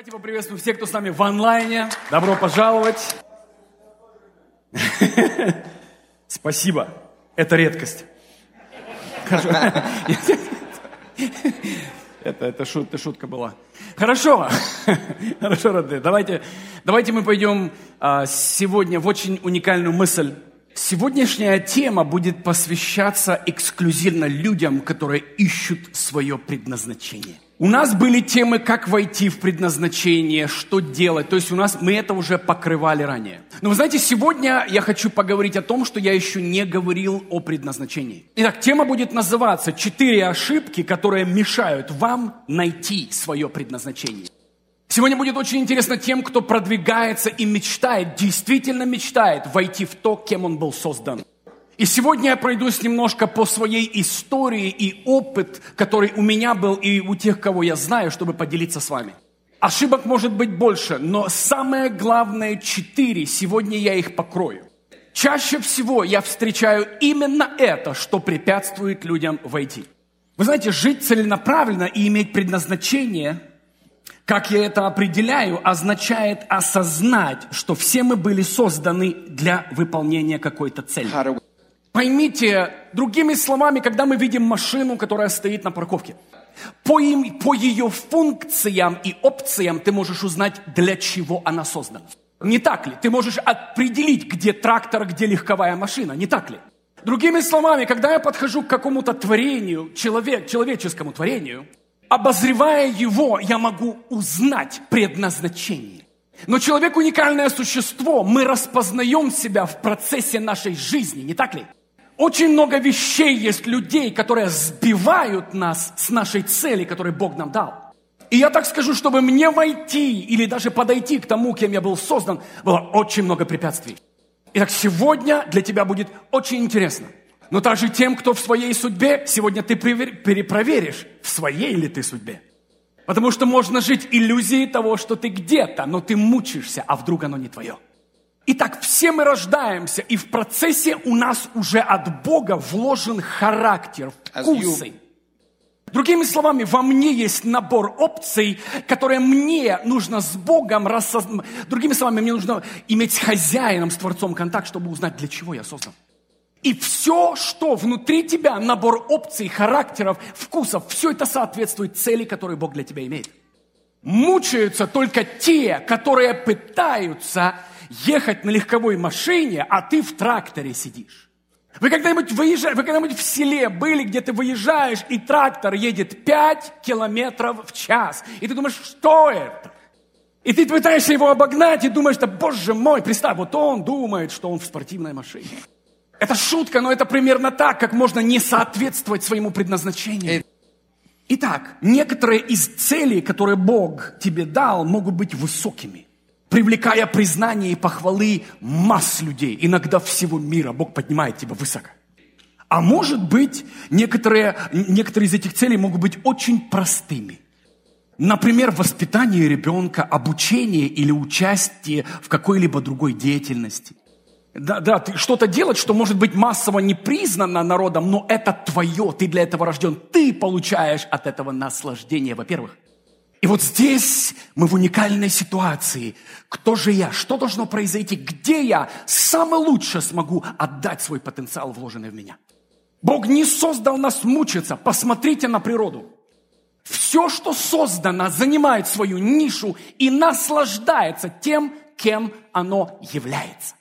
Давайте поприветствуем всех, кто с нами в онлайне. Добро пожаловать. Спасибо. Это редкость. Это, это шутка была. Хорошо. Хорошо, родные. Давайте, давайте мы пойдем а, сегодня в очень уникальную мысль. Сегодняшняя тема будет посвящаться эксклюзивно людям, которые ищут свое предназначение. У нас были темы, как войти в предназначение, что делать. То есть у нас мы это уже покрывали ранее. Но вы знаете, сегодня я хочу поговорить о том, что я еще не говорил о предназначении. Итак, тема будет называться «Четыре ошибки, которые мешают вам найти свое предназначение». Сегодня будет очень интересно тем, кто продвигается и мечтает, действительно мечтает войти в то, кем он был создан. И сегодня я пройдусь немножко по своей истории и опыт, который у меня был и у тех, кого я знаю, чтобы поделиться с вами. Ошибок может быть больше, но самое главное четыре, сегодня я их покрою. Чаще всего я встречаю именно это, что препятствует людям войти. Вы знаете, жить целенаправленно и иметь предназначение, как я это определяю, означает осознать, что все мы были созданы для выполнения какой-то цели. Поймите, другими словами, когда мы видим машину, которая стоит на парковке, по, им, по ее функциям и опциям ты можешь узнать, для чего она создана. Не так ли? Ты можешь определить, где трактор, где легковая машина. Не так ли? Другими словами, когда я подхожу к какому-то творению, человек, человеческому творению, обозревая его, я могу узнать предназначение. Но человек уникальное существо, мы распознаем себя в процессе нашей жизни, не так ли? Очень много вещей есть людей, которые сбивают нас с нашей цели, которую Бог нам дал. И я так скажу, чтобы мне войти или даже подойти к тому, кем я был создан, было очень много препятствий. Итак, сегодня для тебя будет очень интересно. Но также тем, кто в своей судьбе, сегодня ты перепроверишь, в своей ли ты судьбе. Потому что можно жить иллюзией того, что ты где-то, но ты мучаешься, а вдруг оно не твое. Итак, все мы рождаемся, и в процессе у нас уже от Бога вложен характер, вкусы. Другими словами, во мне есть набор опций, которые мне нужно с Богом рассознать. Другими словами, мне нужно иметь с хозяином, с Творцом контакт, чтобы узнать, для чего я создан. И все, что внутри тебя, набор опций, характеров, вкусов, все это соответствует цели, которую Бог для тебя имеет. Мучаются только те, которые пытаются ехать на легковой машине, а ты в тракторе сидишь. Вы когда-нибудь выезжаете, вы когда-нибудь в селе были, где ты выезжаешь, и трактор едет 5 километров в час. И ты думаешь, что это? И ты пытаешься его обогнать и думаешь, да боже мой, представь, вот он думает, что он в спортивной машине. Это шутка, но это примерно так, как можно не соответствовать своему предназначению. Итак, некоторые из целей, которые Бог тебе дал, могут быть высокими привлекая признание и похвалы масс людей, иногда всего мира. Бог поднимает тебя высоко. А может быть, некоторые, некоторые из этих целей могут быть очень простыми. Например, воспитание ребенка, обучение или участие в какой-либо другой деятельности. Да, да, ты что-то делать, что может быть массово не признано народом, но это твое, ты для этого рожден, ты получаешь от этого наслаждение, во-первых. И вот здесь мы в уникальной ситуации. Кто же я? Что должно произойти? Где я самое лучшее смогу отдать свой потенциал, вложенный в меня? Бог не создал нас мучиться. Посмотрите на природу. Все, что создано, занимает свою нишу и наслаждается тем, кем оно является.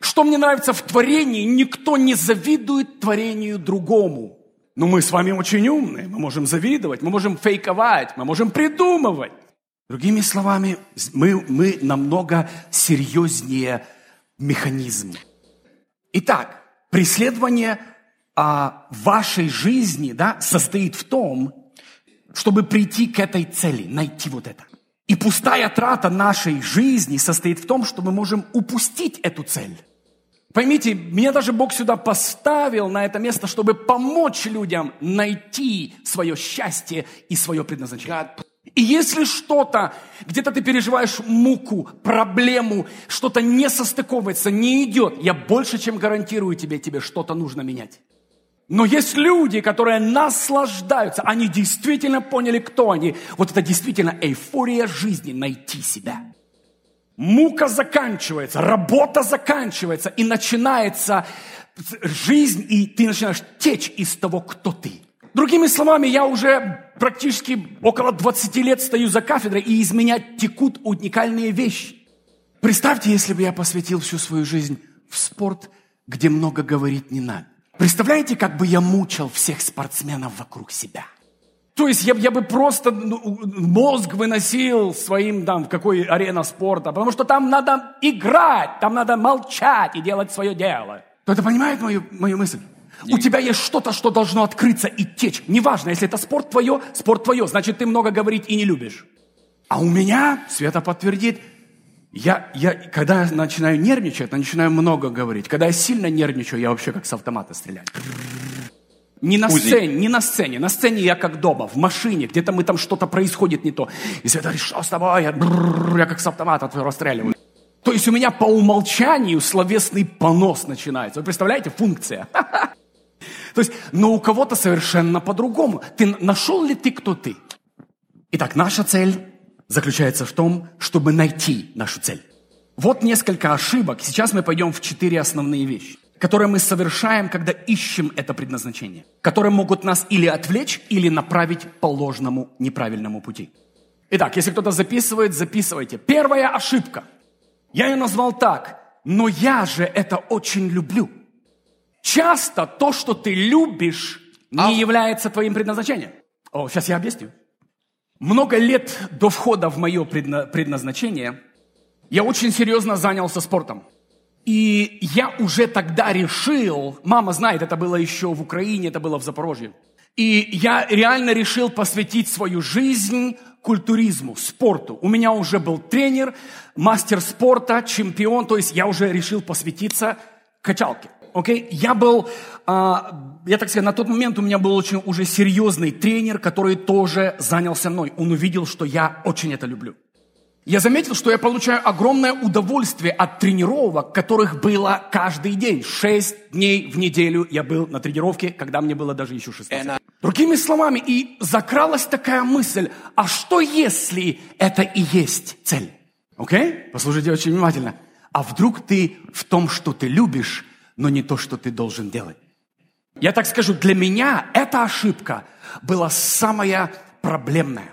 Что мне нравится в творении, никто не завидует творению другому. Но мы с вами очень умные, мы можем завидовать, мы можем фейковать, мы можем придумывать. Другими словами, мы, мы намного серьезнее механизм. Итак, преследование а, вашей жизни да, состоит в том, чтобы прийти к этой цели, найти вот это. И пустая трата нашей жизни состоит в том, что мы можем упустить эту цель. Поймите, меня даже Бог сюда поставил на это место, чтобы помочь людям найти свое счастье и свое предназначение. И если что-то, где-то ты переживаешь муку, проблему, что-то не состыковывается, не идет, я больше чем гарантирую тебе, тебе что-то нужно менять. Но есть люди, которые наслаждаются, они действительно поняли, кто они. Вот это действительно эйфория жизни, найти себя. Мука заканчивается, работа заканчивается, и начинается жизнь, и ты начинаешь течь из того, кто ты. Другими словами, я уже практически около 20 лет стою за кафедрой, и из меня текут уникальные вещи. Представьте, если бы я посвятил всю свою жизнь в спорт, где много говорить не надо. Представляете, как бы я мучил всех спортсменов вокруг себя? То есть я, я бы просто ну, мозг выносил своим, там, в какой арена спорта, потому что там надо играть, там надо молчать и делать свое дело. Кто-то понимает мою, мою мысль? У тебя есть что-то, что должно открыться и течь. Неважно, если это спорт твое, спорт твое, значит, ты много говорить и не любишь. А у меня, Света подтвердит, я, я, когда начинаю нервничать, начинаю много говорить. Когда я сильно нервничаю, я вообще как с автомата стреляю. Не на сцене, не на сцене. На сцене я как дома, в машине, где-то мы там что-то происходит не то. И говорит, что с тобой? Я, я как с автомата расстреливаю. То есть у меня по умолчанию словесный понос начинается. Вы представляете, функция. То есть, но у кого-то совершенно по-другому. Ты нашел ли ты, кто ты? Итак, наша цель заключается в том, чтобы найти нашу цель. Вот несколько ошибок. Сейчас мы пойдем в четыре основные вещи, которые мы совершаем, когда ищем это предназначение, которые могут нас или отвлечь, или направить по ложному, неправильному пути. Итак, если кто-то записывает, записывайте. Первая ошибка. Я ее назвал так. Но я же это очень люблю. Часто то, что ты любишь, не а... является твоим предназначением. О, сейчас я объясню. Много лет до входа в мое предназначение я очень серьезно занялся спортом. И я уже тогда решил, мама знает, это было еще в Украине, это было в Запорожье. И я реально решил посвятить свою жизнь культуризму, спорту. У меня уже был тренер, мастер спорта, чемпион, то есть я уже решил посвятиться качалке окей? Okay? Я был, а, я так сказать, на тот момент у меня был очень уже серьезный тренер, который тоже занялся мной. Он увидел, что я очень это люблю. Я заметил, что я получаю огромное удовольствие от тренировок, которых было каждый день. Шесть дней в неделю я был на тренировке, когда мне было даже еще 16. Другими словами, и закралась такая мысль, а что если это и есть цель? Окей? Okay? Послушайте очень внимательно. А вдруг ты в том, что ты любишь, но не то, что ты должен делать. Я так скажу, для меня эта ошибка была самая проблемная.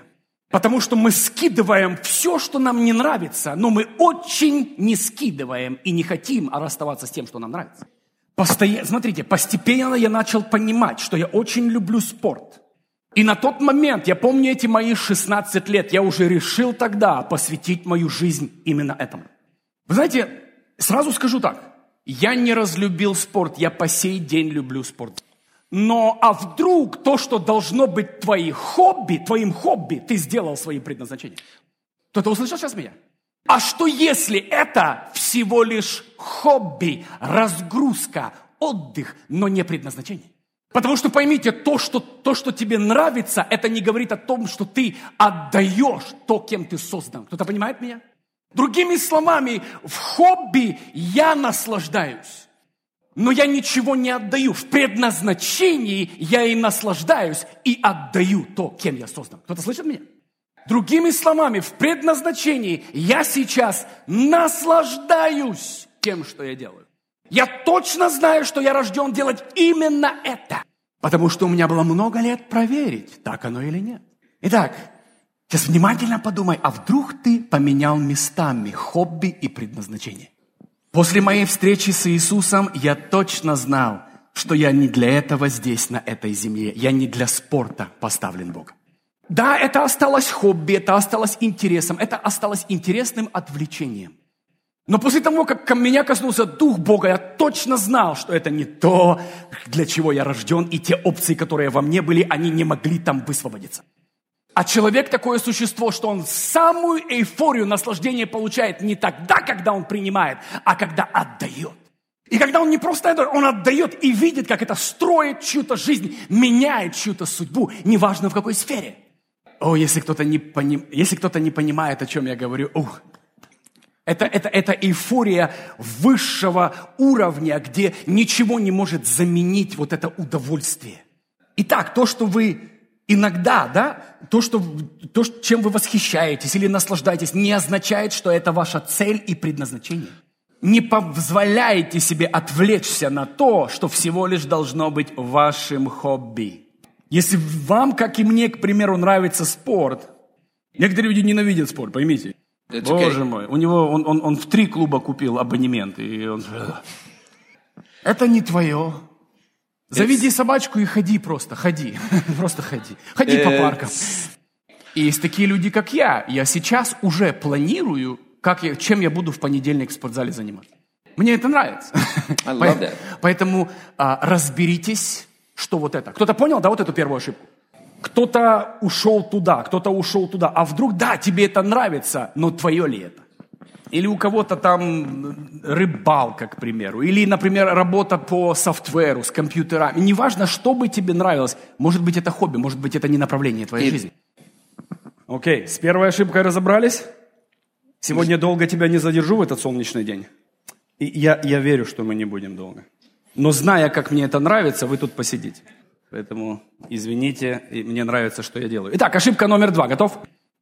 Потому что мы скидываем все, что нам не нравится, но мы очень не скидываем и не хотим расставаться с тем, что нам нравится. Постоя... Смотрите, постепенно я начал понимать, что я очень люблю спорт. И на тот момент, я помню эти мои 16 лет, я уже решил тогда посвятить мою жизнь именно этому. Вы знаете, сразу скажу так, я не разлюбил спорт, я по сей день люблю спорт. Но а вдруг то, что должно быть твоим хобби, твоим хобби, ты сделал своим предназначением? Кто-то услышал сейчас меня? А что если это всего лишь хобби, разгрузка, отдых, но не предназначение? Потому что поймите, то что, то, что тебе нравится, это не говорит о том, что ты отдаешь то, кем ты создан. Кто-то понимает меня? Другими словами, в хобби я наслаждаюсь. Но я ничего не отдаю. В предназначении я и наслаждаюсь, и отдаю то, кем я создан. Кто-то слышит меня? Другими словами, в предназначении я сейчас наслаждаюсь тем, что я делаю. Я точно знаю, что я рожден делать именно это. Потому что у меня было много лет проверить, так оно или нет. Итак, Сейчас внимательно подумай, а вдруг ты поменял местами хобби и предназначение? После моей встречи с Иисусом я точно знал, что я не для этого здесь, на этой земле. Я не для спорта поставлен Богом. Да, это осталось хобби, это осталось интересом, это осталось интересным отвлечением. Но после того, как ко меня коснулся Дух Бога, я точно знал, что это не то, для чего я рожден, и те опции, которые во мне были, они не могли там высвободиться. А человек такое существо, что он самую эйфорию наслаждения получает не тогда, когда он принимает, а когда отдает. И когда он не просто это, он отдает и видит, как это строит чью-то жизнь, меняет чью-то судьбу, неважно в какой сфере. О, если кто-то не, поним... если кто-то не понимает, о чем я говорю, ух, Это, это, это эйфория высшего уровня, где ничего не может заменить вот это удовольствие. Итак, то, что вы иногда, да, то, что, то, чем вы восхищаетесь или наслаждаетесь, не означает, что это ваша цель и предназначение. Не позволяйте себе отвлечься на то, что всего лишь должно быть вашим хобби. Если вам, как и мне, к примеру, нравится спорт, некоторые люди ненавидят спорт, поймите. It's Боже okay. мой, у него он, он, он в три клуба купил абонемент, и он... Это не твое. Заведи собачку и ходи просто, ходи, просто ходи, ходи по паркам. И есть такие люди, как я. Я сейчас уже планирую, как я, чем я буду в понедельник в спортзале заниматься. Мне это нравится. I love that. Поэтому а, разберитесь, что вот это. Кто-то понял, да, вот эту первую ошибку? Кто-то ушел туда, кто-то ушел туда. А вдруг, да, тебе это нравится, но твое ли это? Или у кого-то там рыбалка, к примеру. Или, например, работа по софтверу, с компьютерами. Неважно, что бы тебе нравилось. Может быть, это хобби, может быть, это не направление твоей И... жизни. Окей, с первой ошибкой разобрались. Сегодня долго тебя не задержу в этот солнечный день. И я, я верю, что мы не будем долго. Но зная, как мне это нравится, вы тут посидите. Поэтому извините, и мне нравится, что я делаю. Итак, ошибка номер два. Готов?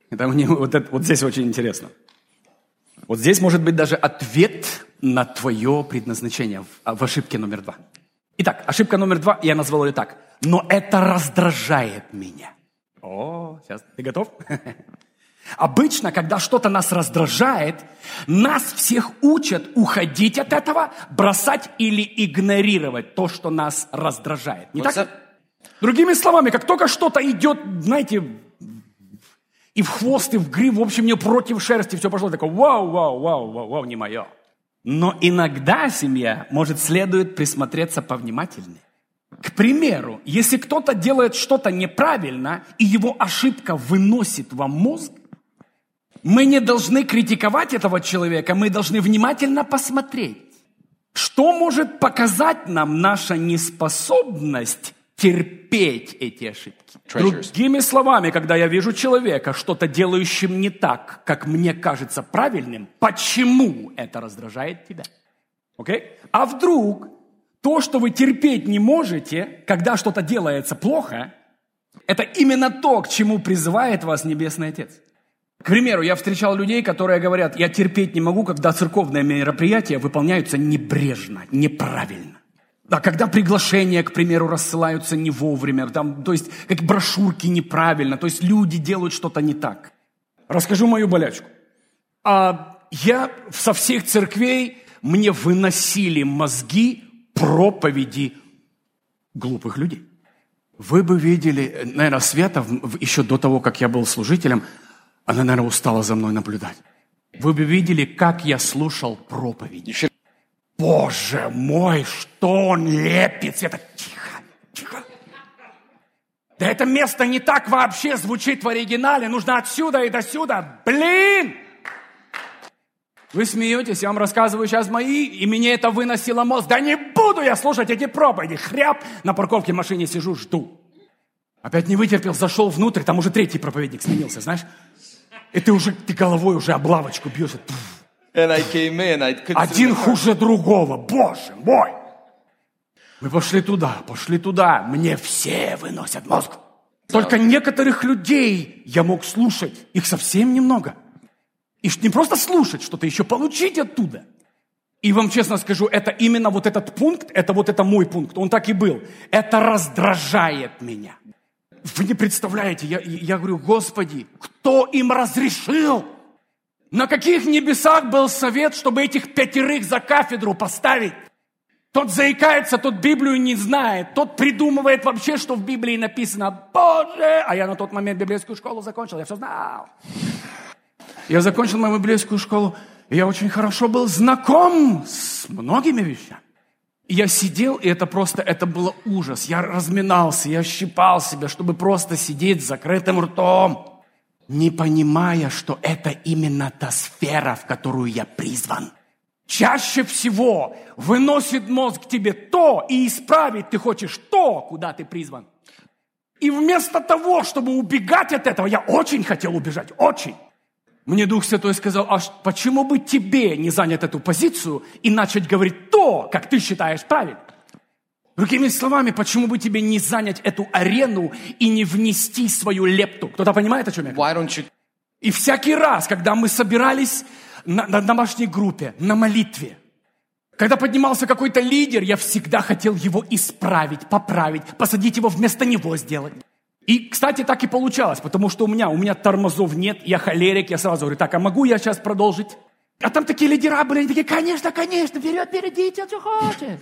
Это мне вот, это, вот здесь очень интересно. Вот здесь может быть даже ответ на твое предназначение в, в ошибке номер два. Итак, ошибка номер два, я назвал ее так. Но это раздражает меня. О, сейчас, ты готов? Обычно, когда что-то нас раздражает, нас всех учат уходить от этого, бросать или игнорировать то, что нас раздражает. Не What's так? That? Другими словами, как только что-то идет, знаете, и в хвост, и в гриб, в общем, мне против шерсти, все пошло такое, вау, вау, вау, вау, вау, не мое. Но иногда семья, может, следует присмотреться повнимательнее. К примеру, если кто-то делает что-то неправильно, и его ошибка выносит вам мозг, мы не должны критиковать этого человека, мы должны внимательно посмотреть, что может показать нам наша неспособность терпеть эти ошибки. Treasures. Другими словами, когда я вижу человека, что-то делающим не так, как мне кажется правильным, почему это раздражает тебя? Okay? А вдруг то, что вы терпеть не можете, когда что-то делается плохо, это именно то, к чему призывает вас Небесный Отец. К примеру, я встречал людей, которые говорят, я терпеть не могу, когда церковные мероприятия выполняются небрежно, неправильно. А когда приглашения, к примеру, рассылаются не вовремя, там, то есть как брошюрки неправильно, то есть люди делают что-то не так. Расскажу мою болячку. А я со всех церквей мне выносили мозги проповеди глупых людей. Вы бы видели, наверное, Света еще до того, как я был служителем, она, наверное, устала за мной наблюдать. Вы бы видели, как я слушал проповеди. Боже мой, что он лепит! Это тихо, тихо. Да это место не так вообще звучит в оригинале. Нужно отсюда и до сюда. Блин! Вы смеетесь, я вам рассказываю сейчас мои, и мне это выносило мозг. Да не буду я слушать эти проповеди. Хряб, на парковке машине сижу, жду. Опять не вытерпел, зашел внутрь, там уже третий проповедник сменился, знаешь? И ты уже, ты головой уже облавочку бьешь. Один хуже другого, боже мой! Мы пошли туда, пошли туда. Мне все выносят мозг. Только некоторых людей я мог слушать. Их совсем немного. И не просто слушать что-то, еще получить оттуда. И вам честно скажу, это именно вот этот пункт, это вот это мой пункт, он так и был. Это раздражает меня. Вы не представляете, я, я говорю, Господи, кто им разрешил? На каких небесах был совет, чтобы этих пятерых за кафедру поставить? Тот заикается, тот Библию не знает, тот придумывает вообще, что в Библии написано. Боже! А я на тот момент библейскую школу закончил, я все знал. Я закончил мою библейскую школу, и я очень хорошо был знаком с многими вещами. Я сидел, и это просто, это было ужас. Я разминался, я щипал себя, чтобы просто сидеть с закрытым ртом не понимая, что это именно та сфера, в которую я призван. Чаще всего выносит мозг тебе то, и исправить ты хочешь то, куда ты призван. И вместо того, чтобы убегать от этого, я очень хотел убежать, очень. Мне Дух Святой сказал, а почему бы тебе не занять эту позицию и начать говорить то, как ты считаешь правильно? Другими словами, почему бы тебе не занять эту арену и не внести свою лепту? Кто-то понимает, о чем я говорю? You И всякий раз, когда мы собирались на, на домашней группе, на молитве, когда поднимался какой-то лидер, я всегда хотел его исправить, поправить, посадить его вместо него сделать. И, кстати, так и получалось, потому что у меня, у меня тормозов нет, я холерик, я сразу говорю, так, а могу я сейчас продолжить? А там такие лидера были, они такие, конечно, конечно, вперед, впереди, что хочешь.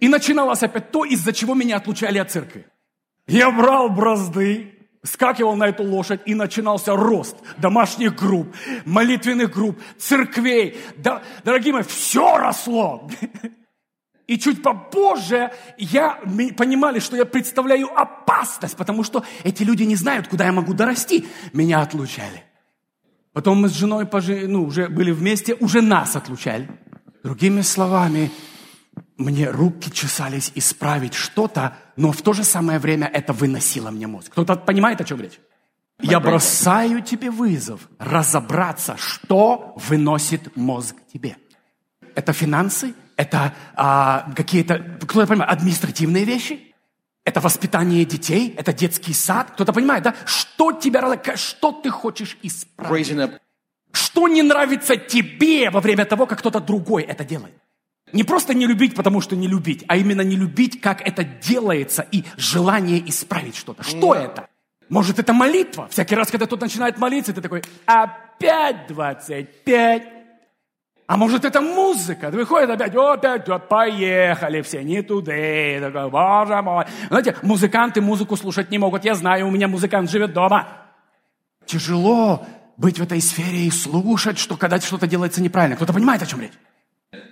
И начиналось опять то, из-за чего меня отлучали от церкви. Я брал бразды, скакивал на эту лошадь, и начинался рост домашних групп, молитвенных групп, церквей. Да, дорогие мои, все росло. И чуть попозже я понимали, что я представляю опасность, потому что эти люди не знают, куда я могу дорасти. Меня отлучали. Потом мы с женой пожи, ну, уже были вместе, уже нас отлучали. Другими словами, мне руки чесались исправить что-то, но в то же самое время это выносило мне мозг. Кто-то понимает, о чем речь? Я бросаю тебе вызов разобраться, что выносит мозг тебе. Это финансы, это а, какие-то, кто-то понимает, административные вещи, это воспитание детей, это детский сад. Кто-то понимает, да? Что тебя, что ты хочешь исправить? Что не нравится тебе во время того, как кто-то другой это делает? Не просто не любить, потому что не любить, а именно не любить, как это делается, и желание исправить что-то. Что это? Может, это молитва? Всякий раз, когда кто-то начинает молиться, ты такой, опять 25. А может, это музыка? Выходит опять, «О, опять, вот, поехали все, не туда. Такой, боже мой. Знаете, музыканты музыку слушать не могут. Я знаю, у меня музыкант живет дома. Тяжело быть в этой сфере и слушать, что когда что-то делается неправильно. Кто-то понимает, о чем речь?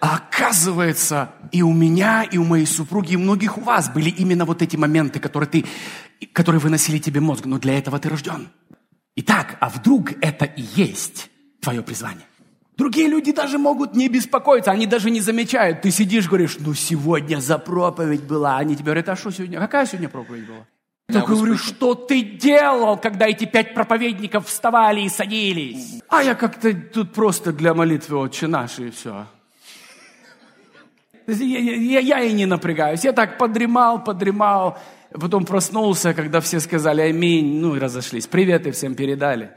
А оказывается, и у меня, и у моей супруги, и у многих у вас были именно вот эти моменты, которые, ты, которые выносили тебе мозг. Но для этого ты рожден. Итак, а вдруг это и есть твое призвание? Другие люди даже могут не беспокоиться, они даже не замечают. Ты сидишь, говоришь, ну сегодня за проповедь была. Они тебе говорят, а что сегодня? Какая сегодня проповедь была? Я was говорю, что ты делал, когда эти пять проповедников вставали и садились? А я как-то тут просто для молитвы «Отче наш» и все. Я, я- я и не напрягаюсь. Я так подремал, подремал. Потом проснулся, когда все сказали «Аминь», ну и разошлись. Приветы всем передали.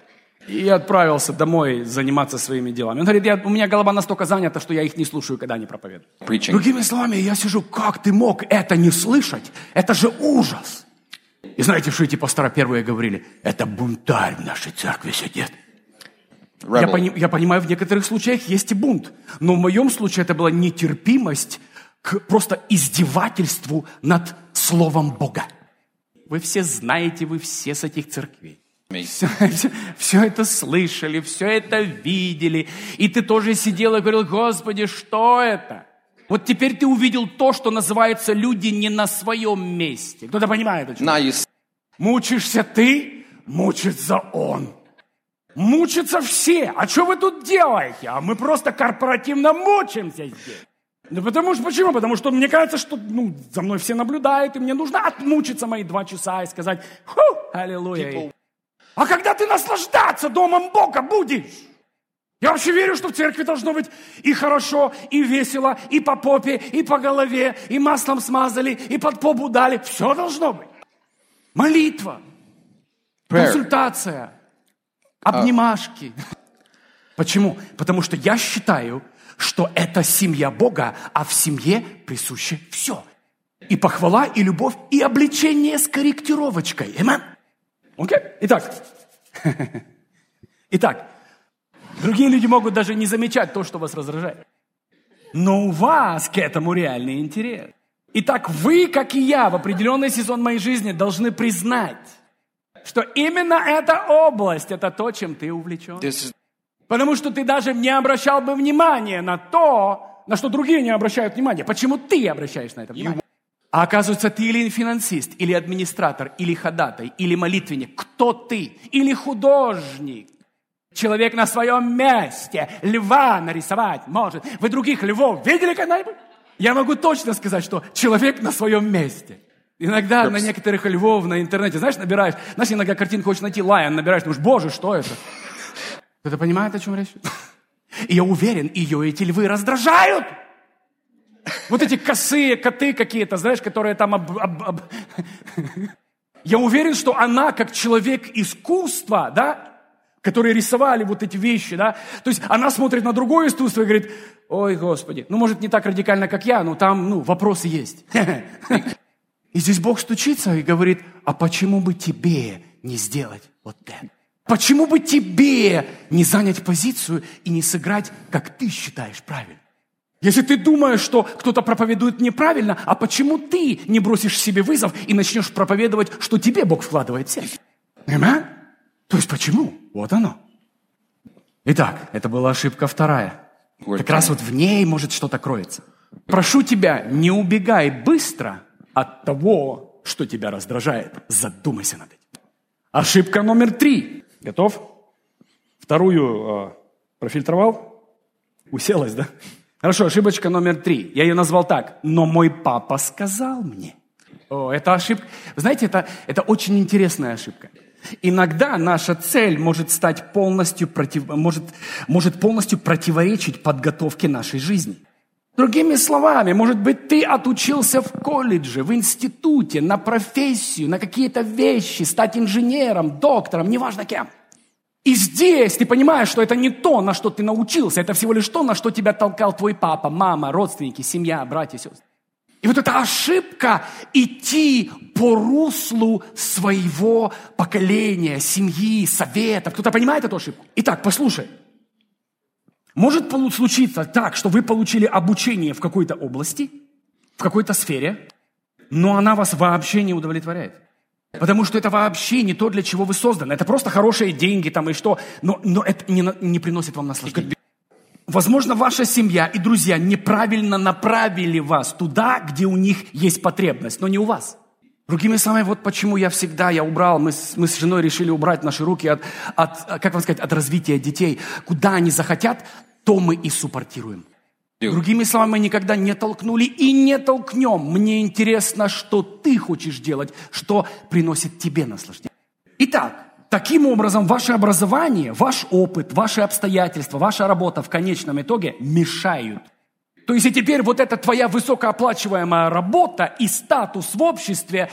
И отправился домой заниматься своими делами. Он говорит, я, у меня голова настолько занята, что я их не слушаю, когда они проповедуют. preaching. Другими словами, я сижу, как ты мог это не слышать? Это же ужас. И знаете, что эти пастора первые говорили? Это бунтарь в нашей церкви сидит. Я, пони- я понимаю, в некоторых случаях есть и бунт. Но в моем случае это была нетерпимость к просто издевательству над Словом Бога. Вы все знаете, вы все с этих церквей. Все, все- все это слышали, все это видели. И ты тоже сидел и говорил, Господи, что это? Вот теперь ты увидел то, что называется люди не на своем месте. Кто-то понимает, о чем? S- Мучишься ты, мучится он. Мучатся все. А что вы тут делаете? А мы просто корпоративно мучимся здесь. Ну потому что, почему? Потому что мне кажется, что ну, за мной все наблюдают, и мне нужно отмучиться мои два часа и сказать, фу, аллилуйя. People- А когда ты наслаждаться Домом Бога будешь? Я вообще верю, что в церкви должно быть и хорошо, и весело, и по попе, и по голове, и маслом смазали, и под попу дали. Все должно быть. Молитва, prayer. консультация, обнимашки. Почему? Потому что я считаю, что это семья Бога, а в семье присуще все. И похвала, и любовь, и обличение с корректировочкой. Amen? Окей? Итак. Итак, другие люди могут даже не замечать то, что вас раздражает. Но у вас к этому реальный интерес. Итак, вы, как и я, в определенный сезон моей жизни должны признать, что именно эта область – это то, чем ты увлечен. Is Потому что ты даже не обращал бы внимания на то, на что другие не обращают внимания. Почему ты обращаешь на это внимание? А оказывается, ты или финансист, или администратор, или ходатай, или молитвенник. Кто ты? Или художник? Человек на своем месте. Льва нарисовать может. Вы других львов видели когда-нибудь? Я могу точно сказать, что человек на своем месте. Иногда на некоторых львов на интернете, знаешь, набираешь, знаешь, иногда картинку хочешь найти, лайон набираешь, думаешь, боже, что это? Кто-то понимает, о чем речь? И я уверен, ее эти львы раздражают. Вот эти косые коты какие-то, знаешь, которые там... Об, об, об... Я уверен, что она, как человек искусства, да, которые рисовали вот эти вещи, да, то есть она смотрит на другое искусство и говорит, ой, Господи, ну, может, не так радикально, как я, но там, ну, вопросы есть. И здесь Бог стучится и говорит, а почему бы тебе не сделать вот это? Почему бы тебе не занять позицию и не сыграть, как ты считаешь правильно? Если ты думаешь, что кто-то проповедует неправильно, а почему ты не бросишь себе вызов и начнешь проповедовать, что тебе Бог вкладывает в сердце? Amen? То есть почему? Вот оно. Итак, это была ошибка вторая. Как раз вот в ней может что-то кроется. Прошу тебя, не убегай быстро от того, что тебя раздражает. Задумайся над этим. Ошибка номер три. Готов? Вторую э, профильтровал? Уселась, да? Хорошо, ошибочка номер три. Я ее назвал так. Но мой папа сказал мне. О, это ошибка. Знаете, это, это очень интересная ошибка. Иногда наша цель может стать полностью против, может, может полностью противоречить подготовке нашей жизни. Другими словами, может быть, ты отучился в колледже, в институте, на профессию, на какие-то вещи, стать инженером, доктором, неважно кем. И здесь ты понимаешь, что это не то, на что ты научился, это всего лишь то, на что тебя толкал твой папа, мама, родственники, семья, братья, сестры. И вот эта ошибка идти по руслу своего поколения, семьи, совета. Кто-то понимает эту ошибку? Итак, послушай. Может случиться так, что вы получили обучение в какой-то области, в какой-то сфере, но она вас вообще не удовлетворяет. Потому что это вообще не то, для чего вы созданы. Это просто хорошие деньги там и что, но, но это не, не приносит вам наслаждения. Возможно, ваша семья и друзья неправильно направили вас туда, где у них есть потребность, но не у вас. Другими словами, вот почему я всегда, я убрал, мы с, мы с женой решили убрать наши руки от, от, как вам сказать, от развития детей. Куда они захотят, то мы и суппортируем. Другими словами, мы никогда не толкнули и не толкнем. Мне интересно, что ты хочешь делать, что приносит тебе наслаждение. Итак, таким образом ваше образование, ваш опыт, ваши обстоятельства, ваша работа в конечном итоге мешают. То есть и теперь вот эта твоя высокооплачиваемая работа и статус в обществе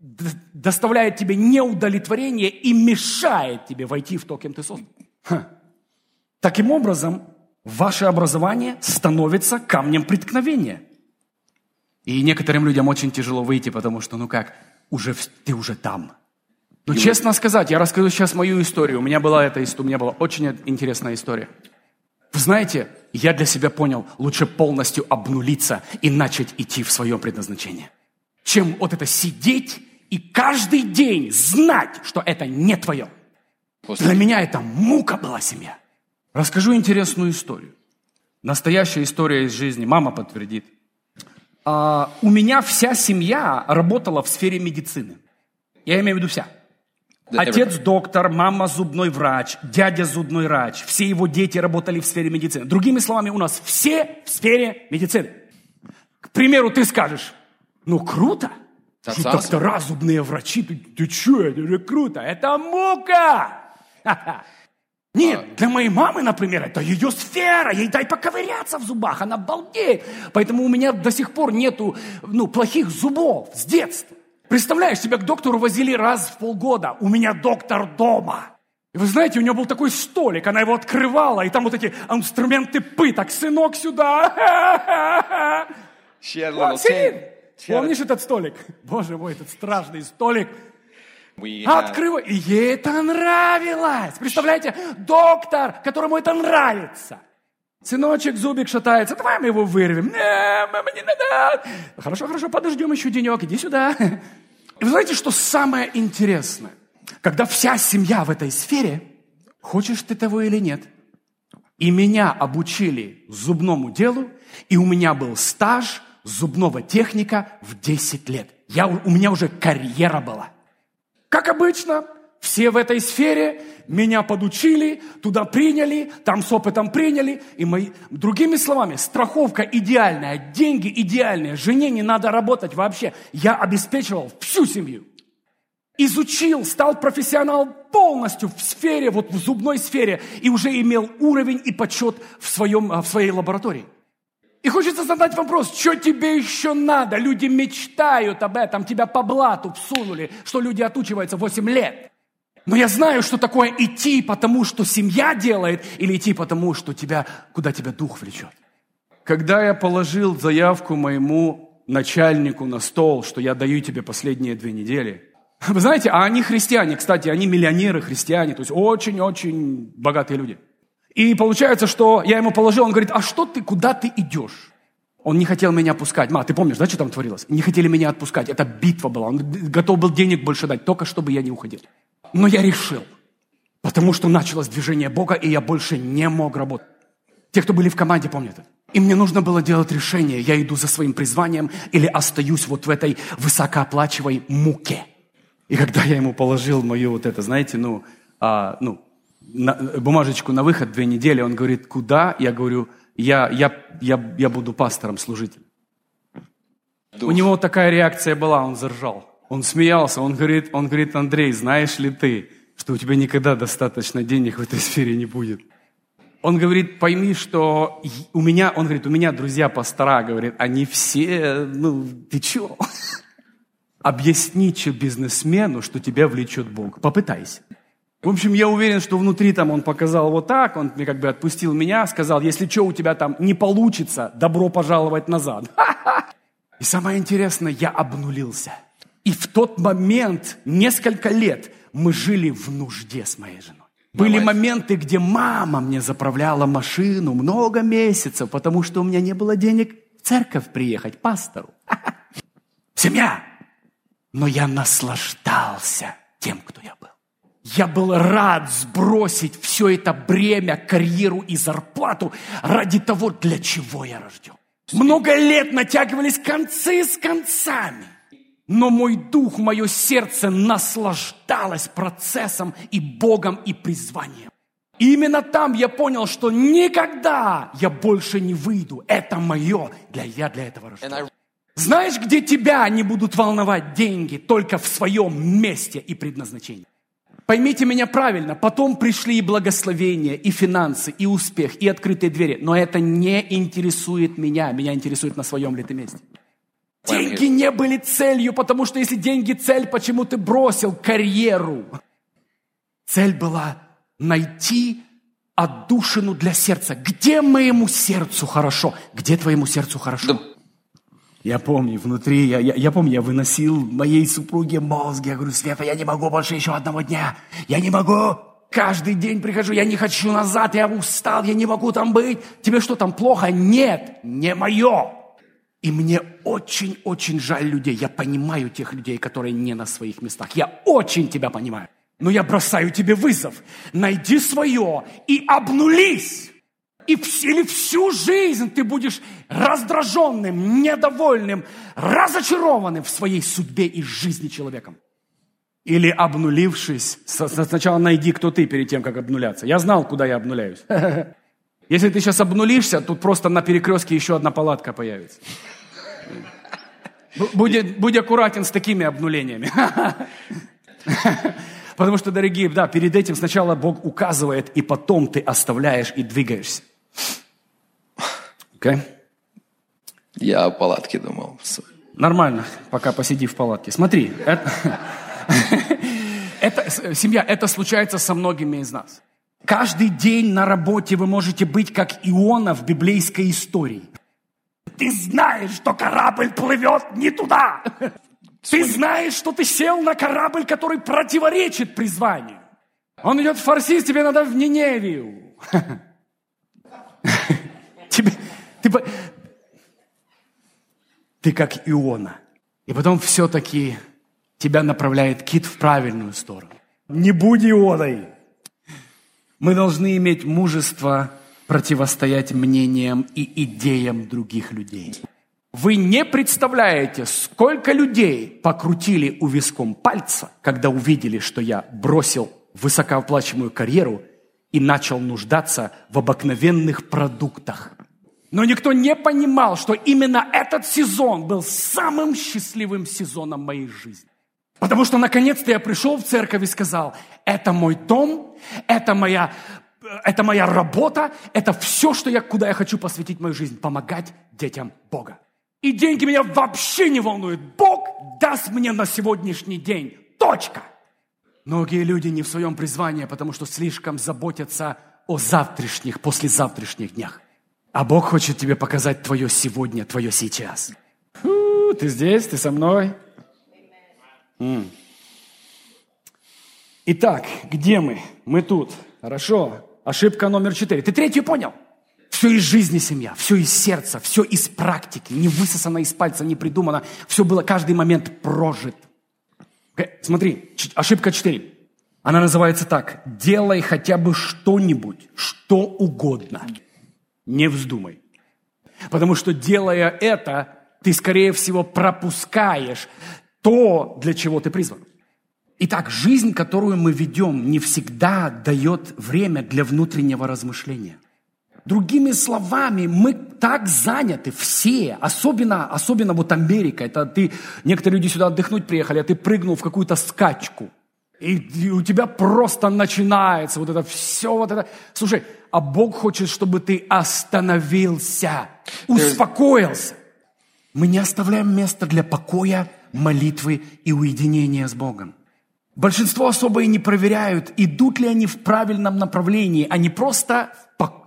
доставляет тебе неудовлетворение и мешает тебе войти в то, кем ты создан. Ха. Таким образом, ваше образование становится камнем преткновения. И некоторым людям очень тяжело выйти, потому что, ну как, уже, ты уже там – ну, честно сказать, я расскажу сейчас мою историю. У меня была эта история, у меня была очень интересная история. Вы знаете, я для себя понял, лучше полностью обнулиться и начать идти в свое предназначение, чем вот это сидеть и каждый день знать, что это не твое. После... Для меня это мука была семья. Расскажу интересную историю. Настоящая история из жизни. Мама подтвердит. А, у меня вся семья работала в сфере медицины. Я имею в виду вся. Отец доктор, мама зубной врач, дядя зубной врач. Все его дети работали в сфере медицины. Другими словами, у нас все в сфере медицины. К примеру, ты скажешь, ну круто. Awesome. Доктора, зубные врачи, ты, ты что, это же круто. Это мука. Нет, для моей мамы, например, это ее сфера. Ей дай поковыряться в зубах, она балдеет. Поэтому у меня до сих пор нету ну, плохих зубов с детства. Представляешь, тебя к доктору возили раз в полгода. У меня доктор дома. И вы знаете, у нее был такой столик, она его открывала, и там вот эти инструменты пыток. Сынок, сюда! Вот, Помнишь этот столик? Боже мой, этот страшный столик. Открывай. И ей это нравилось. Представляете, доктор, которому это нравится. Сыночек, зубик шатается, давай мы его вырвем. Хорошо, хорошо, подождем еще денек, иди сюда. И вы знаете, что самое интересное? Когда вся семья в этой сфере, хочешь ты того или нет, и меня обучили зубному делу, и у меня был стаж зубного техника в 10 лет. Я, у меня уже карьера была. Как обычно, все в этой сфере меня подучили, туда приняли, там с опытом приняли. И мои... Другими словами, страховка идеальная, деньги идеальные, жене не надо работать вообще. Я обеспечивал всю семью. изучил, стал профессионалом полностью в сфере, вот в зубной сфере, и уже имел уровень и почет в, своем, в своей лаборатории. И хочется задать вопрос, что тебе еще надо? Люди мечтают об этом, тебя по блату всунули, что люди отучиваются 8 лет. Но я знаю, что такое идти потому, что семья делает, или идти потому, что тебя, куда тебя дух влечет. Когда я положил заявку моему начальнику на стол, что я даю тебе последние две недели, вы знаете, а они христиане, кстати, они миллионеры, христиане, то есть очень-очень богатые люди. И получается, что я ему положил, он говорит, а что ты, куда ты идешь? Он не хотел меня отпускать. Ма, ты помнишь, да, что там творилось? Не хотели меня отпускать. Это битва была. Он готов был денег больше дать, только чтобы я не уходил. Но я решил, потому что началось движение Бога, и я больше не мог работать. Те, кто были в команде, помнят это. И мне нужно было делать решение, я иду за своим призванием или остаюсь вот в этой высокооплачиваемой муке. И когда я ему положил мою вот это, знаете, ну, а, ну, на, бумажечку на выход две недели, он говорит, куда? Я говорю, я, я, я, я буду пастором, служителем. Дух. У него такая реакция была, он заржал. Он смеялся, он говорит, он говорит, Андрей, знаешь ли ты, что у тебя никогда достаточно денег в этой сфере не будет? Он говорит, пойми, что у меня, он говорит, у меня друзья пастора, говорит, они все, ну, ты чё? Объясни бизнесмену, что тебя влечет Бог. Попытайся. В общем, я уверен, что внутри там он показал вот так, он мне как бы отпустил меня, сказал, если что у тебя там не получится, добро пожаловать назад. И самое интересное, я обнулился. И в тот момент, несколько лет, мы жили в нужде с моей женой. Были моменты, где мама мне заправляла машину много месяцев, потому что у меня не было денег в церковь приехать, пастору. Семья. Но я наслаждался тем, кто я был. Я был рад сбросить все это бремя, карьеру и зарплату ради того, для чего я рожден. Много лет натягивались концы с концами. Но мой дух, мое сердце наслаждалось процессом и Богом, и призванием. И именно там я понял, что никогда я больше не выйду. Это мое, для я для этого рожден. Знаешь, где тебя не будут волновать деньги? Только в своем месте и предназначении. Поймите меня правильно, потом пришли и благословения, и финансы, и успех, и открытые двери. Но это не интересует меня. Меня интересует на своем ли ты месте. Деньги не были целью, потому что если деньги цель, почему ты бросил карьеру? Цель была найти отдушину для сердца. Где моему сердцу хорошо? Где твоему сердцу хорошо? Я помню, внутри, я, я, я помню, я выносил моей супруге мозг. Я говорю, Света, я не могу больше еще одного дня. Я не могу. Каждый день прихожу, я не хочу назад, я устал, я не могу там быть. Тебе что там плохо? Нет, не мое. И мне очень-очень жаль людей. Я понимаю тех людей, которые не на своих местах. Я очень тебя понимаю. Но я бросаю тебе вызов. Найди свое и обнулись. И в, или всю жизнь ты будешь раздраженным, недовольным, разочарованным в своей судьбе и жизни человеком. Или обнулившись, сначала найди, кто ты перед тем, как обнуляться. Я знал, куда я обнуляюсь. Если ты сейчас обнулишься, тут просто на перекрестке еще одна палатка появится. Будь, будь аккуратен с такими обнулениями. Потому что, дорогие, да, перед этим сначала Бог указывает, и потом ты оставляешь и двигаешься. Okay? Я о палатке думал. Нормально, пока посиди в палатке. Смотри, это, это, семья, это случается со многими из нас. Каждый день на работе вы можете быть как Иона в библейской истории. Ты знаешь, что корабль плывет не туда. Ты знаешь, что ты сел на корабль, который противоречит призванию. Он идет в Фарсис, тебе надо в Ниневию. Тебе, ты, ты как Иона. И потом все-таки тебя направляет кит в правильную сторону. Не будь Ионой. Мы должны иметь мужество противостоять мнениям и идеям других людей. Вы не представляете, сколько людей покрутили у виском пальца, когда увидели, что я бросил высокооплачиваемую карьеру и начал нуждаться в обыкновенных продуктах. Но никто не понимал, что именно этот сезон был самым счастливым сезоном моей жизни. Потому что наконец-то я пришел в церковь и сказал, это мой дом, это моя, это моя работа, это все, что я, куда я хочу посвятить мою жизнь, помогать детям Бога. И деньги меня вообще не волнуют. Бог даст мне на сегодняшний день. Точка. Многие люди не в своем призвании, потому что слишком заботятся о завтрашних, послезавтрашних днях. А Бог хочет тебе показать твое сегодня, твое сейчас. Фу, ты здесь, ты со мной. Итак, где мы? Мы тут. Хорошо. Ошибка номер четыре. Ты третью понял? Все из жизни семья, все из сердца, все из практики, не высосано из пальца, не придумано. Все было каждый момент прожит. Okay, смотри, ошибка 4. Она называется так. Делай хотя бы что-нибудь, что угодно. Не вздумай. Потому что делая это, ты, скорее всего, пропускаешь то, для чего ты призван. Итак, жизнь, которую мы ведем, не всегда дает время для внутреннего размышления. Другими словами, мы так заняты, все, особенно, особенно вот Америка, это ты, некоторые люди сюда отдохнуть приехали, а ты прыгнул в какую-то скачку, и, и у тебя просто начинается вот это все, вот это. Слушай, а Бог хочет, чтобы ты остановился, успокоился. Мы не оставляем места для покоя, молитвы и уединения с Богом. Большинство особо и не проверяют, идут ли они в правильном направлении, а не просто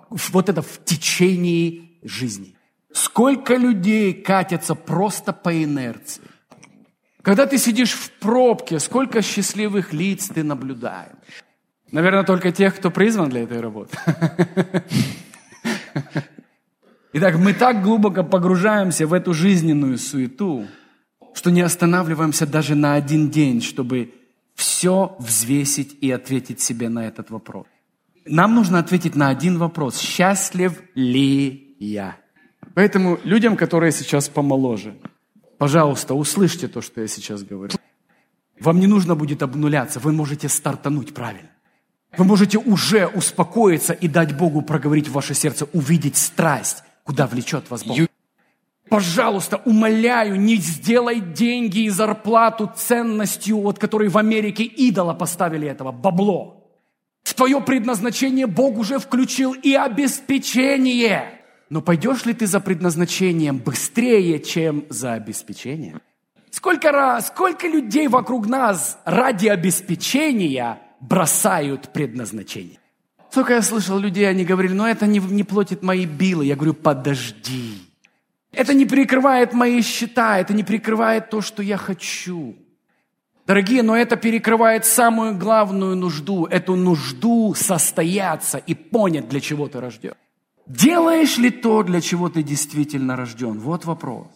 вот это в течение жизни. Сколько людей катятся просто по инерции. Когда ты сидишь в пробке, сколько счастливых лиц ты наблюдаешь. Наверное, только тех, кто призван для этой работы. Итак, мы так глубоко погружаемся в эту жизненную суету, что не останавливаемся даже на один день, чтобы все взвесить и ответить себе на этот вопрос. Нам нужно ответить на один вопрос. Счастлив ли я? Поэтому людям, которые сейчас помоложе, пожалуйста, услышьте то, что я сейчас говорю. Вам не нужно будет обнуляться, вы можете стартануть правильно. Вы можете уже успокоиться и дать Богу проговорить в ваше сердце, увидеть страсть, куда влечет вас Бог. Пожалуйста, умоляю, не сделай деньги и зарплату ценностью, вот которой в Америке идола поставили этого, бабло. В твое предназначение Бог уже включил и обеспечение. Но пойдешь ли ты за предназначением быстрее, чем за обеспечением? Сколько раз, сколько людей вокруг нас ради обеспечения бросают предназначение? Сколько я слышал людей, они говорили, но это не, не платит мои билы. Я говорю, подожди. Это не прикрывает мои счета, это не прикрывает то, что я хочу. Дорогие, но это перекрывает самую главную нужду, эту нужду состояться и понять, для чего ты рожден. Делаешь ли то, для чего ты действительно рожден? Вот вопрос.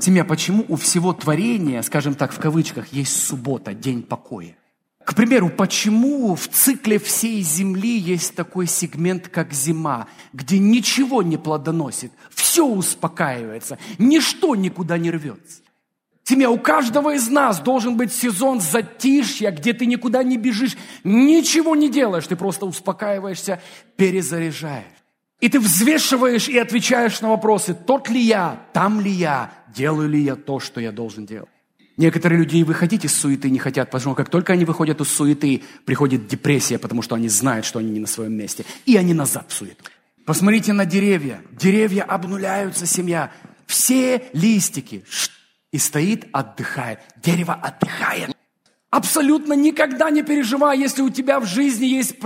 Семья, почему у всего творения, скажем так, в кавычках, есть суббота, день покоя? К примеру, почему в цикле всей Земли есть такой сегмент, как зима, где ничего не плодоносит, все успокаивается, ничто никуда не рвется? Семья, у каждого из нас должен быть сезон затишья, где ты никуда не бежишь, ничего не делаешь, ты просто успокаиваешься, перезаряжаешь. И ты взвешиваешь и отвечаешь на вопросы, тот ли я, там ли я, делаю ли я то, что я должен делать. Некоторые люди выходить из суеты не хотят, потому что как только они выходят из суеты, приходит депрессия, потому что они знают, что они не на своем месте. И они назад в суету. Посмотрите на деревья. Деревья обнуляются, семья. Все листики, и стоит, отдыхает. Дерево отдыхает. Абсолютно никогда не переживай, если у тебя в жизни есть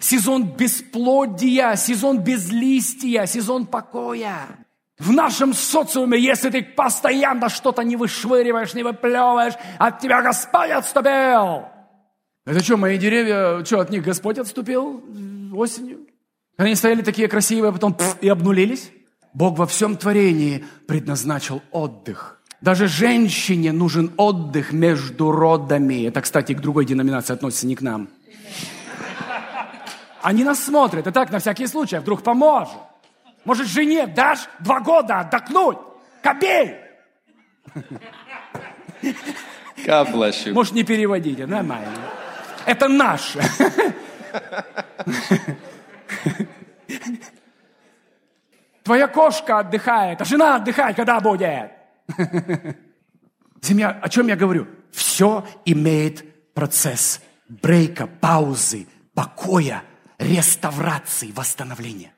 сезон бесплодия, сезон безлистия, сезон покоя. В нашем социуме, если ты постоянно что-то не вышвыриваешь, не выплевываешь, от тебя Господь отступил. Это что, мои деревья, что, от них Господь отступил осенью? Они стояли такие красивые, а потом пфф, и обнулились? Бог во всем творении предназначил отдых. Даже женщине нужен отдых между родами. Это, кстати, к другой деноминации относится, не к нам. Они нас смотрят, и так, на всякий случай, а вдруг поможет. Может, жене дашь два года отдохнуть? Кобель! Каплащу. Может, не переводите, нормально. Это наше. Твоя кошка отдыхает, а жена отдыхать когда будет? Семья, о чем я говорю? Все имеет процесс брейка, паузы, покоя, реставрации, восстановления.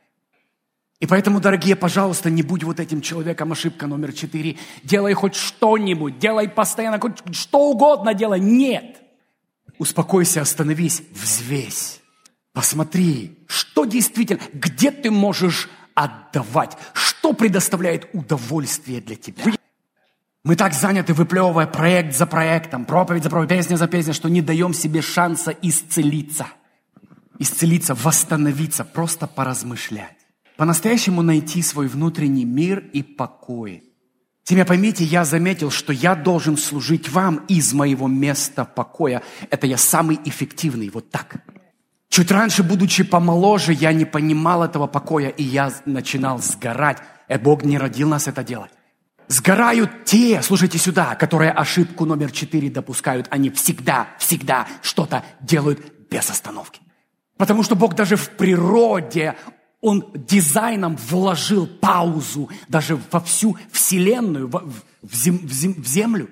И поэтому, дорогие, пожалуйста, не будь вот этим человеком, ошибка номер четыре. Делай хоть что-нибудь, делай постоянно хоть что угодно делай. Нет. Успокойся, остановись, взвесь. Посмотри, что действительно, где ты можешь отдавать, что предоставляет удовольствие для тебя. Мы так заняты, выплевывая проект за проектом, проповедь за проповедь, песня за песней, что не даем себе шанса исцелиться. Исцелиться, восстановиться, просто поразмышлять. По-настоящему найти свой внутренний мир и покой. Тебя поймите, я заметил, что я должен служить вам из моего места покоя. Это я самый эффективный, вот так. Чуть раньше, будучи помоложе, я не понимал этого покоя, и я начинал сгорать. И Бог не родил нас это делать. Сгорают те, слушайте сюда, которые ошибку номер четыре допускают. Они всегда, всегда что-то делают без остановки. Потому что Бог даже в природе, Он дизайном вложил паузу даже во всю Вселенную, в, в, зем, в, зем, в землю.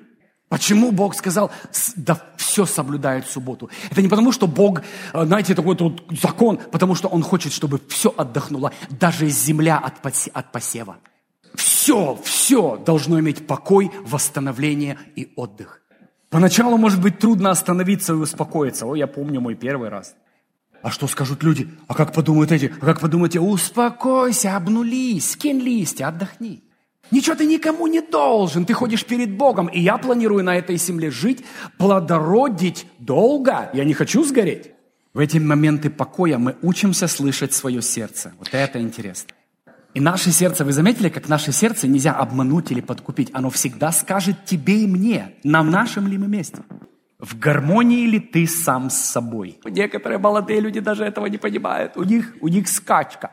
Почему Бог сказал, да все соблюдает субботу? Это не потому, что Бог, э, знаете, такой вот закон, потому что Он хочет, чтобы все отдохнуло, даже земля от, от посева. Все, все должно иметь покой, восстановление и отдых. Поначалу может быть трудно остановиться и успокоиться. О, я помню мой первый раз. А что скажут люди? А как подумают эти? А как подумаете? Успокойся, обнулись, скинь листья, отдохни. Ничего ты никому не должен. Ты ходишь перед Богом. И я планирую на этой земле жить, плодородить долго. Я не хочу сгореть. В эти моменты покоя мы учимся слышать свое сердце. Вот это интересно. И наше сердце, вы заметили, как наше сердце нельзя обмануть или подкупить? Оно всегда скажет тебе и мне, на нашем ли мы месте. В гармонии ли ты сам с собой? Некоторые молодые люди даже этого не понимают. У них, у них скачка.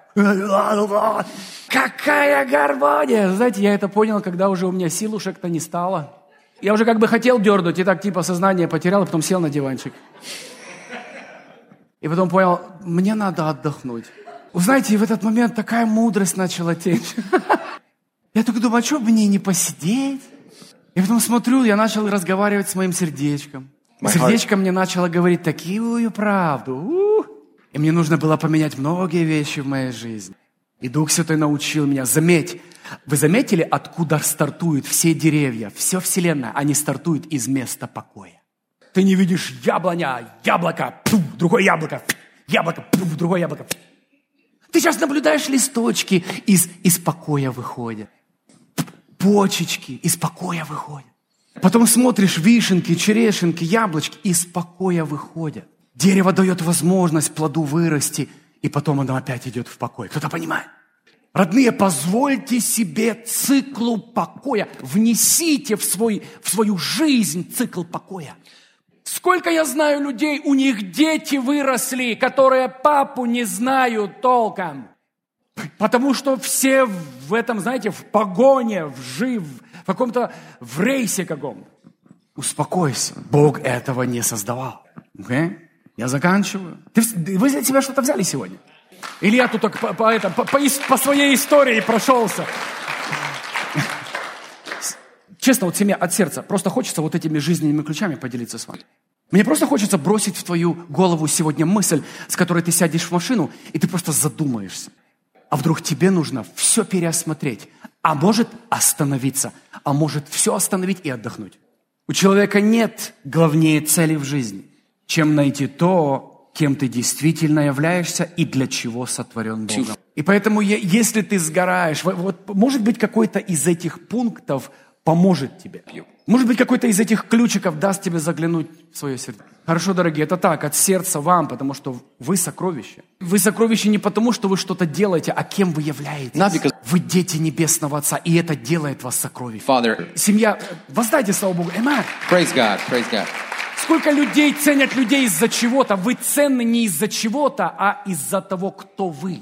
Какая гармония! Знаете, я это понял, когда уже у меня силушек-то не стало. Я уже как бы хотел дернуть, и так типа сознание потерял, а потом сел на диванчик. И потом понял, мне надо отдохнуть. Знаете, в этот момент такая мудрость начала течь. Я только думаю, а что мне не посидеть? И потом смотрю, я начал разговаривать с моим сердечком. Сердечко мне начало говорить такую правду. И мне нужно было поменять многие вещи в моей жизни. И Дух Святой научил меня. Заметь, вы заметили, откуда стартуют все деревья, все Вселенная? Они стартуют из места покоя. Ты не видишь яблоня, яблоко, пф, другое яблоко, яблоко, пф, другое яблоко. Ты сейчас наблюдаешь листочки, из, из покоя выходят. Почечки из покоя выходят. Потом смотришь вишенки, черешенки, яблочки, из покоя выходят. Дерево дает возможность плоду вырасти, и потом оно опять идет в покой. Кто-то понимает? Родные, позвольте себе циклу покоя, внесите в, свой, в свою жизнь цикл покоя. Сколько я знаю людей, у них дети выросли, которые папу не знают толком. Потому что все в этом, знаете, в погоне, в жив, в каком-то, в рейсе каком. Успокойся, Бог этого не создавал. Okay? Я заканчиваю. Ты, вы для себя что-то взяли сегодня? Или я тут так по, по, это, по, по, по своей истории прошелся? Честно, вот семья от сердца. Просто хочется вот этими жизненными ключами поделиться с вами. Мне просто хочется бросить в твою голову сегодня мысль, с которой ты сядешь в машину, и ты просто задумаешься. А вдруг тебе нужно все переосмотреть, а может остановиться, а может все остановить и отдохнуть. У человека нет главнее цели в жизни, чем найти то, кем ты действительно являешься и для чего сотворен Богом. И поэтому, если ты сгораешь, вот, может быть, какой-то из этих пунктов поможет тебе. Может быть, какой-то из этих ключиков даст тебе заглянуть в свое сердце. Хорошо, дорогие, это так, от сердца вам, потому что вы сокровище. Вы сокровище не потому, что вы что-то делаете, а кем вы являетесь. Because... Вы дети Небесного Отца, и это делает вас сокровищем. Father. Семья, воздайте слава Богу. Amen. Praise God, praise God. Сколько людей ценят людей из-за чего-то. Вы ценны не из-за чего-то, а из-за того, кто вы.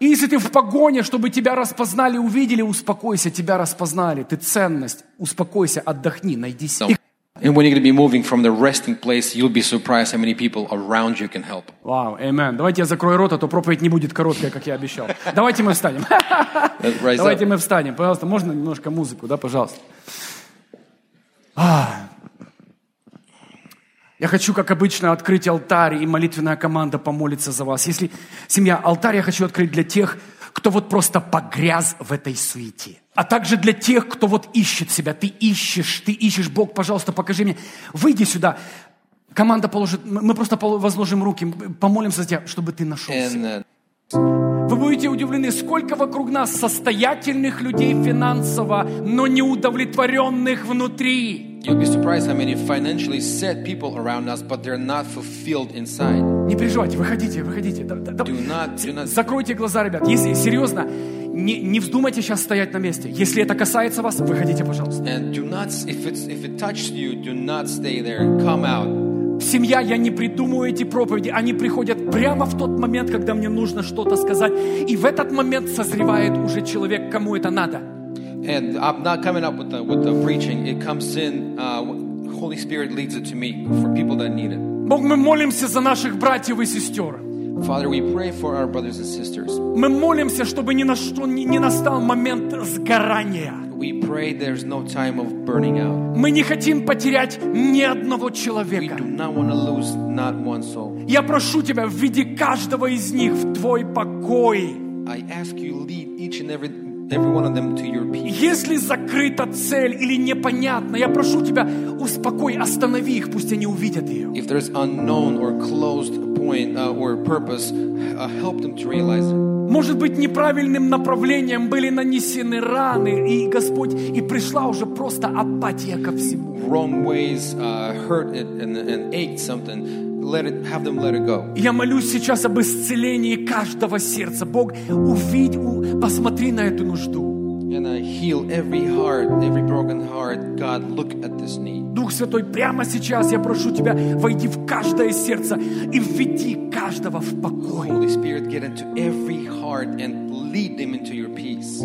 И если ты в погоне, чтобы тебя распознали, увидели, успокойся, тебя распознали. Ты ценность, успокойся, отдохни, найди себя. And when you're going to be moving from the resting place, you'll be surprised how many people around you can help. Wow, amen. Давайте я закрою рот, а то проповедь не будет короткая, как я обещал. Давайте мы встанем. Давайте мы встанем. Пожалуйста, можно немножко музыку, да, пожалуйста. Я хочу, как обычно, открыть алтарь, и молитвенная команда помолится за вас. Если семья, алтарь я хочу открыть для тех, кто вот просто погряз в этой суете. А также для тех, кто вот ищет себя. Ты ищешь, ты ищешь, Бог, пожалуйста, покажи мне. Выйди сюда. Команда положит, мы просто возложим руки, помолимся за тебя, чтобы ты нашелся. And uh, Вы будете удивлены, сколько вокруг нас состоятельных людей финансово, но неудовлетворенных внутри. you'll be surprised how many financially set people around us, but they're not fulfilled inside. Не переживайте, выходите, выходите. Да- да- да- Do not, do not. Закройте глаза, ребят. Если серьезно, не, не вздумайте сейчас стоять на месте. Если это касается вас, выходите, пожалуйста. And do not, if it's if it touches you, do not stay there. Come out. Семья, я не придумываю эти проповеди. Они приходят прямо в тот момент, когда мне нужно что-то сказать. И в этот момент созревает уже человек, кому это надо. And I'm not coming up with the with the preaching. It comes in. Uh, Holy Spirit leads it to me for people that need it. Бог, мы молимся за наших братьев и сестер. Father, we pray for our brothers and sisters. Мы молимся, чтобы ни на что не, не настал момент сгорания. We pray there's no time of burning out. Мы не хотим потерять ни одного We человека. do not want to lose not one soul. Я прошу Тебя, введи каждого из них в Твой покой. I ask you lead each and every every one of them to your peace. Если закрыта цель или непонятно, я прошу Тебя, успокой, останови их, пусть они увидят ее. If there's unknown or closed point uh, or purpose, uh, help them to realize it. Может быть, неправильным направлением были нанесены раны, и Господь, и пришла уже просто апатия ко всему. Wrong ways uh, hurt it and, and ached something. Let it have them let it go. Я молюсь сейчас об исцелении каждого сердца. Бог, увидь, посмотри на эту нужду. And uh, heal every heart, every broken heart. God, look at this need. Дух Святой, прямо сейчас я прошу Тебя, войди в каждое сердце и введи каждого в покой, Holy Spirit, get into every heart and lead them into your peace.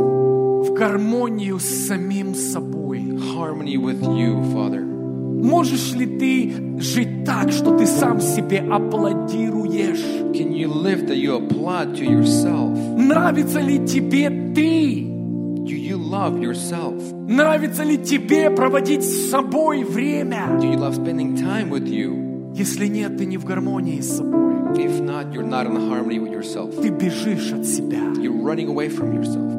в гармонию с самим собой. Harmony with you, Father. Можешь ли ты жить так, что ты сам себе аплодируешь? Can you live that you applaud to yourself? Нравится ли тебе ты? Love yourself? Нравится ли тебе проводить с собой время? Do you love spending time with you? Если нет, ты не в гармонии с собой. If not, you're not in harmony with yourself. Ты бежишь от себя. You're running away from yourself.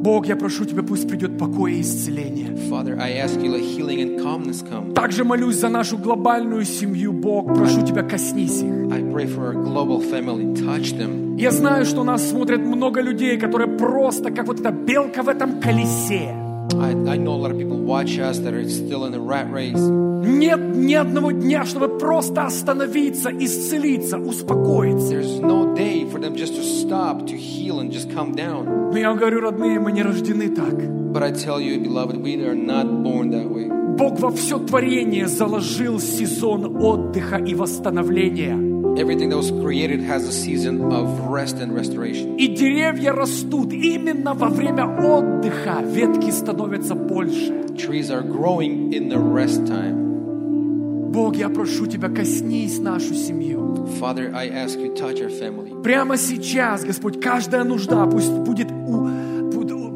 Бог, я прошу Тебя, пусть придет покой и исцеление. Father, I ask you let healing and calmness come. Также молюсь за нашу глобальную семью, Бог. Прошу Тебя, коснись их. I pray for our global family. Touch them. Я знаю, что нас смотрят много людей, которые просто как вот эта белка в этом колесе. I, I know a lot of people watch us that are still in the rat race. Нет ни одного дня, чтобы просто остановиться, исцелиться, успокоиться. There's no day for them just to stop, to heal, and just come down. Но я говорю, родные, мы не рождены так. But I tell you, beloved, we are not born that way. Бог во все творение заложил сезон отдыха и восстановления. Everything that was created has a season of rest and restoration. И деревья растут именно во время отдыха. Ветки становятся больше. Trees are growing in the rest time. Бог, я прошу Тебя, коснись нашу семью. Father, I ask you, touch our family. Прямо сейчас, Господь, каждая нужда пусть будет у,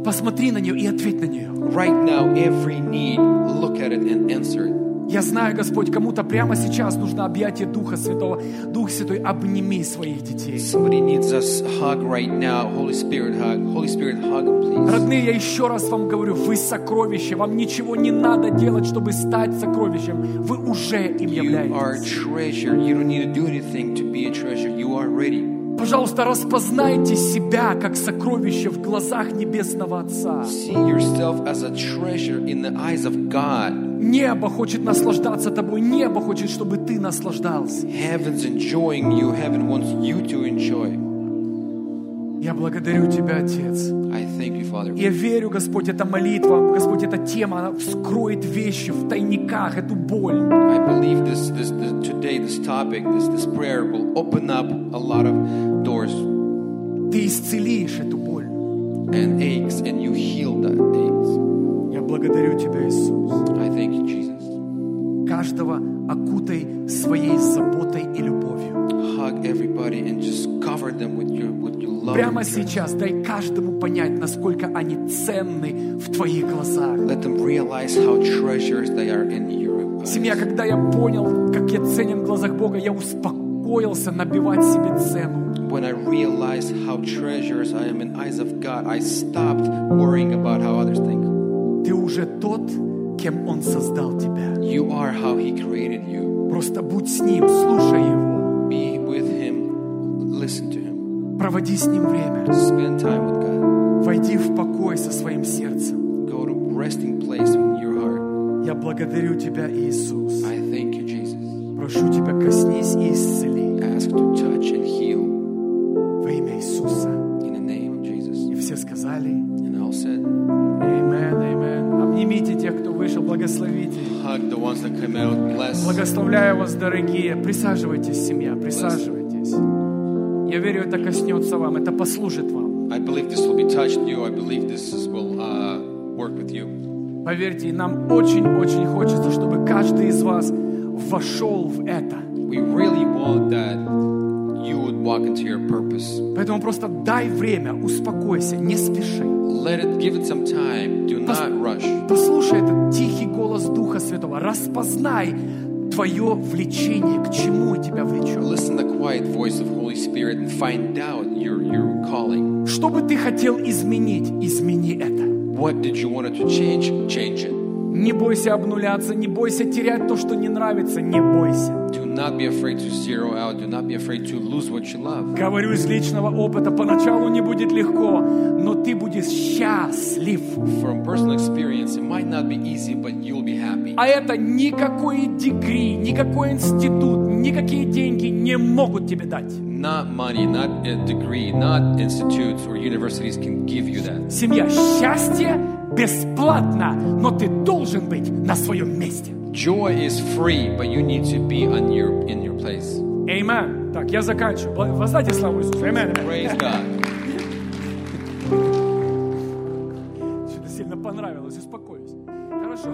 посмотри на нее и ответь на нее. Right now, every need, look at it and answer it. Я знаю, Господь, кому-то прямо сейчас нужно объятие Духа Святого. Дух Святой, обними своих детей. Родные, я еще раз вам говорю, вы сокровище. Вам ничего не надо делать, чтобы стать сокровищем. Вы уже им являетесь. Пожалуйста, распознайте себя как сокровище в глазах Небесного Отца. See yourself as a treasure in the eyes of God. Небо хочет наслаждаться тобой. Небо хочет, чтобы ты наслаждался. Heaven's enjoying you. Heaven wants you to enjoy. Я благодарю Тебя, Отец. You. Я верю, Господь, эта молитва, Господь, эта тема, она вскроет вещи в тайниках, эту боль. This, this, this today, topic, Ты исцелишь эту боль. and aches, and you heal that aches. Благодарю Тебя, Иисус. I thank you, Jesus. Каждого окутай своей заботой и любовью. Hug everybody and just cover them with your with your love. Прямо сейчас дай каждому понять, насколько они ценны в Твоих глазах. Let them realize how treasures they are in your Семья, когда я понял, как я ценен в глазах Бога, я успокоился набивать себе цену. When I realized how treasures I am in eyes of God, I stopped worrying about how others think. Ты уже тот, кем Он создал тебя. You are how He created you. Просто будь с Ним, слушай Его, Be with Him, listen to Him, проводи с Ним время, spend time with God, войди в покой со своим сердцем. go to resting place in your heart. Я благодарю Тебя, Иисус. I thank you, Jesus. Прошу Тебя, коснись и исцели Ask to touch and heal благословите. их. Благословляю вас, дорогие. Присаживайтесь, семья, присаживайтесь. Я верю, это коснется вам, это послужит вам. Uh. Поверьте, нам очень-очень хочется, чтобы каждый из вас вошел в это. We really want that you would walk into your purpose. Поэтому просто дай время, успокойся, не спеши. Let it give it some time. Do not rush. Послушай голос Духа Святого. Распознай твое влечение, к чему тебя влечет. Listen to the quiet voice of Holy Spirit and find out your your calling. Что бы ты хотел изменить, измени это. What did you want to change? Change it. Не бойся обнуляться, не бойся терять то, что не нравится, не бойся. Do not be afraid to zero out. Do not be afraid to lose what you love. Говорю из личного опыта, поначалу не будет легко, но ты будешь счастлив. From personal experience, it might not be easy, but you'll be happy. А это никакой дегри, никакой институт, никакие деньги не могут тебе дать. Not money, not a degree, not institutes or universities can give you that. Семья, счастье бесплатно, но ты должен быть на своем месте. Joy is free, but you need to be on your in your place. Amen. Так, я заканчиваю. Бла- Воздайте славу Иисусу. Amen. Praise God. Что-то сильно понравилось, успокоюсь. Хорошо.